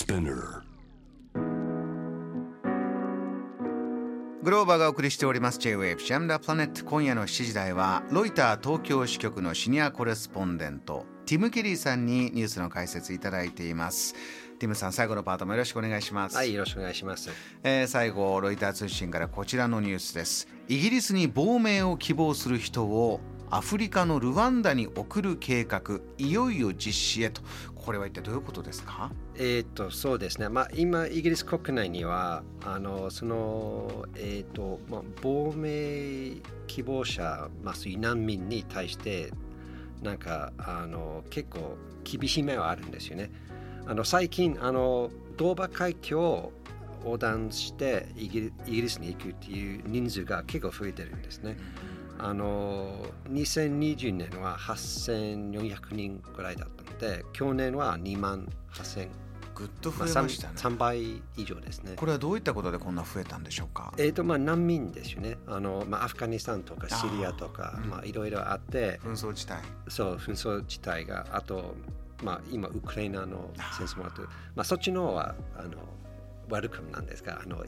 Spinner. グローバーがお送りしております J-Wave シャムダプラネット今夜の7時台はロイター東京支局のシニアコレスポンデントティム・ケリーさんにニュースの解説いただいています。ティムさん最後のパートもよろしくお願いします、はい、よろしくお願いします。えー最後ロイター通信からこちらのニュースです。イギリスに亡命を希望する人をアフリカのルワンダに送る計画いよいよ実施へとこれは一体どういうことですか？えっ、と、そうですね。まあ、今、イギリス国内には、あの、その、えっ、と、まあ、亡命希望者、まあ、そういう難民に対して、なんか、あの、結構厳しい目はあるんですよね。あの、最近、あの、ドーバー海峡を横断してイギリイギリスに行くっていう人数が結構増えてるんですね。あの2020年は8400人ぐらいだったので去年は2万8000、ぐっとまあ、増えましたね、3, 倍以上ですね。これはどういったことでこんな増えたんでしょうか？えーとまあ、難民ですよね。あの、まあ、アフガニスタンとかシリアとかまあ、いろいろあって。紛争地帯。そう紛争地帯があと、まあ、今ウクライナの戦争もあって、まあ、そっちの方はあの悪くなんですがあの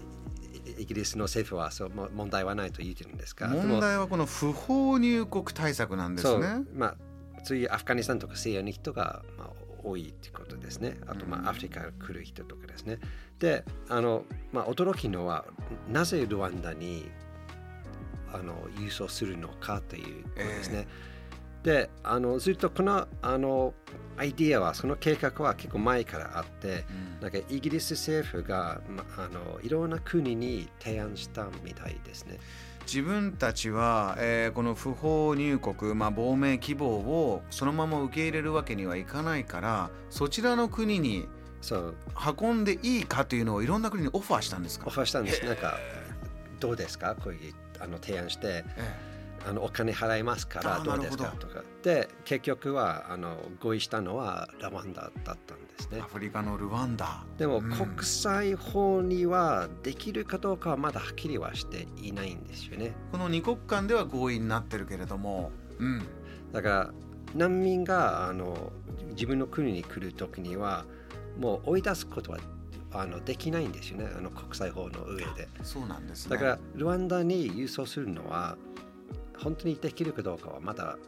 イイギリスの政府はそうも問題はないと言ってるんですが問題はこの不法入国対策なんですそう。ね。まあそういうアフガニスタンとかシリアの人が、まあ、多いってことですね。あと、まうん。あ、アフリカ来る人とかですね。であの、まあ、驚きのはなぜルワンダにあの郵送するのかということですね、であのずっとこのあのアイディアはその計画は結構前からあってなんかイギリス政府が、まあのいろんな国に提案したみたいですね。自分たちは、えーこの不法入国、まあ、亡命希望をそのまま受け入れるわけにはいかないからそちらの国に運んでいいかというのをいろんな国にオファーしたんですか？オファーしたんです。なんか、どうですか？こういうあの提案して、えあのお金払いますからどうですか？とか。で、結局はあの合意したのはラワンダだったんですねえア。フリカのルワンダでも、うん国際法にはできるかどうかはまだはっきりはしていないんですよね。この二国間では合意になってるけれども、うん、だから難民があの自分の国に来るときにはもう追い出すことはあのできないんですよね。あの国際法の上で。そうなんですね。だからルワンダに郵送するのは本当にできるかどうかはまだ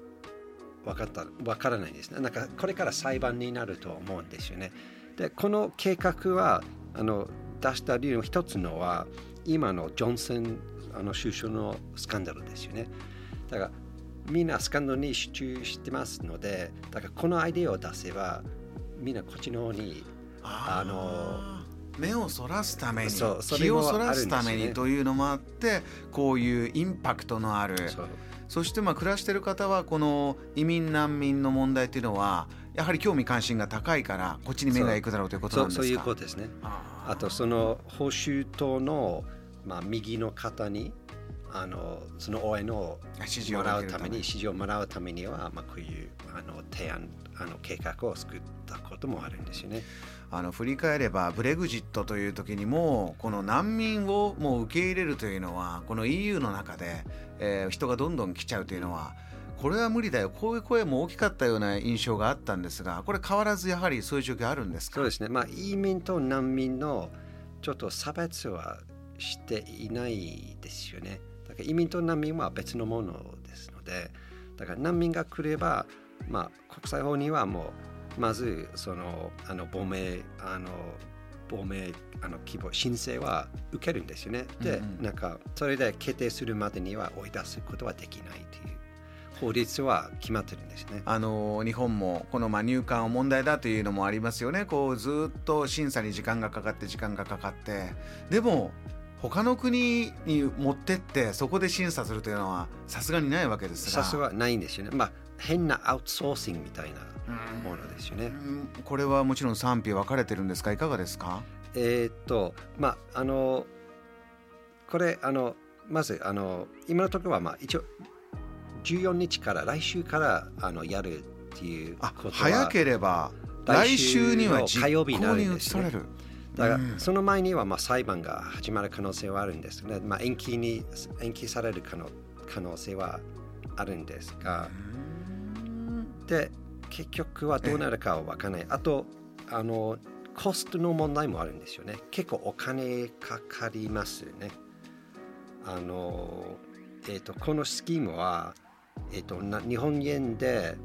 分かった分からないですね。なんかこれから裁判になると思うんですよね。でこの計画はあの出した理由の一つのは今のジョンソンあの首相のスキャンダルですよね。だからみんなスキャンダルに集中してますのでだからこのアイデアを出せばみんなこっちの方にああの目をそらすために気もをそらすためにというのもあってこういうインパクトのある。そしてまあ暮らしてる方はこの移民難民の問題っていうのはやはり興味関心が高いからこっちに目が行くだろうということなんですか？そうそういうことですね。ああとその報酬党の、まあ、右の方にあのその応援をもらうために支持をもらうためには、まあ、こういうあの提案あの計画を作ったこともあるんですよね。あの振り返ればブレグジットという時にもこの難民をもう受け入れるというのはこの EU の中で、えー人がどんどん来ちゃうというのはこれは無理だよこういう声も大きかったような印象があったんですがこれ変わらずやはりそういう状況あるんですか？そうですね。まあ、移民と難民のちょっと差別はしていないですよね。だから移民と難民は別のものですので、だから難民が来れば、まあ、国際法にはもう、まず、その、あの、亡命、あの、亡命あの希望申請は受けるんですよね。で、うんうんなんかそれで決定するまでには追い出すことはできないという法律は決まってるんですね。あの日本もこのまあ入管を問題だというのもありますよねこうずっと審査に時間がかかって時間がかかってでも他の国に持ってってそこで審査するというのはさすがにないわけですが。さすがないんですよね。まあ変なアウトソーシングみたいなものですよね。うん。これはもちろん賛否分かれてるんですか？いかがですか？えーっとまああのこれあのまずあの今のところはまあ一応14日から来週からあのやるっていうあことは。早ければ来来週週には火曜日になるんですねだから、うんその前にはまあ裁判が始まる可能性はあるんですね。まあ、延期に延期される可能可能性はあるんですが、で結局はどうなるかは分からない。あとあのコストの問題もあるんですよね。結構お金かかりますね。あの、えっ、ー、と、このスキームは、えっ、ー、と、な日本円で、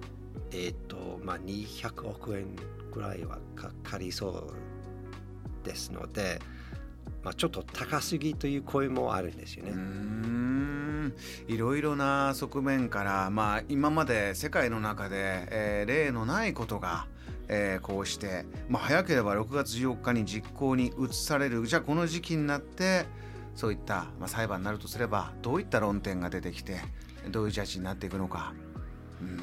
えっ、ー、と、まあ、200億円ぐらいはかかりそうですので、まあ、ちょっと高すぎという声もあるんですよね。いろいろな側面から、まあ、今まで世界の中で、えー、例のないことが、えー、こうして、まあ、早ければ6月14日に実行に移されるじゃあこの時期になってそういった、まあ、裁判になるとすればどういった論点が出てきてどういうジャッジになっていくのか。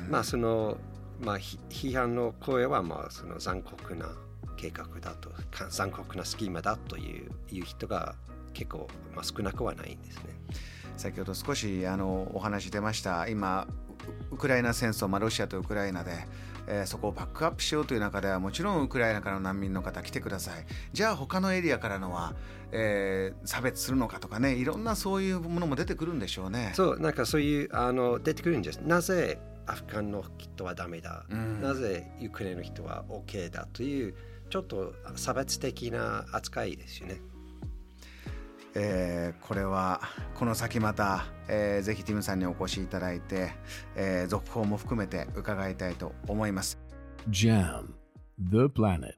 まあそのまあ、批判の声はまあその残酷な計画だと残酷なスキーマだといういう人が結構、まあ、少なくはないんですね。先ほど少しあのお話出ました今ウクライナ戦争、まあ、ロシアとウクライナで、えー、そこをバックアップしようという中ではもちろんウクライナからの難民の方来てくださいじゃあ他のエリアからのは、えー、差別するのかとかねいろんなそういうものも出てくるんでしょうね。そうなんかそういうあの出てくるんです。なぜアフガンの人はダメだ、うん、なぜウクライナの人は OK だ？というちょっと差別的な扱いですよね。えー、これはこの先また、えー、ぜひティムさんにお越しいただいて、えー、続報も含めて伺いたいと思います。JAM The Planet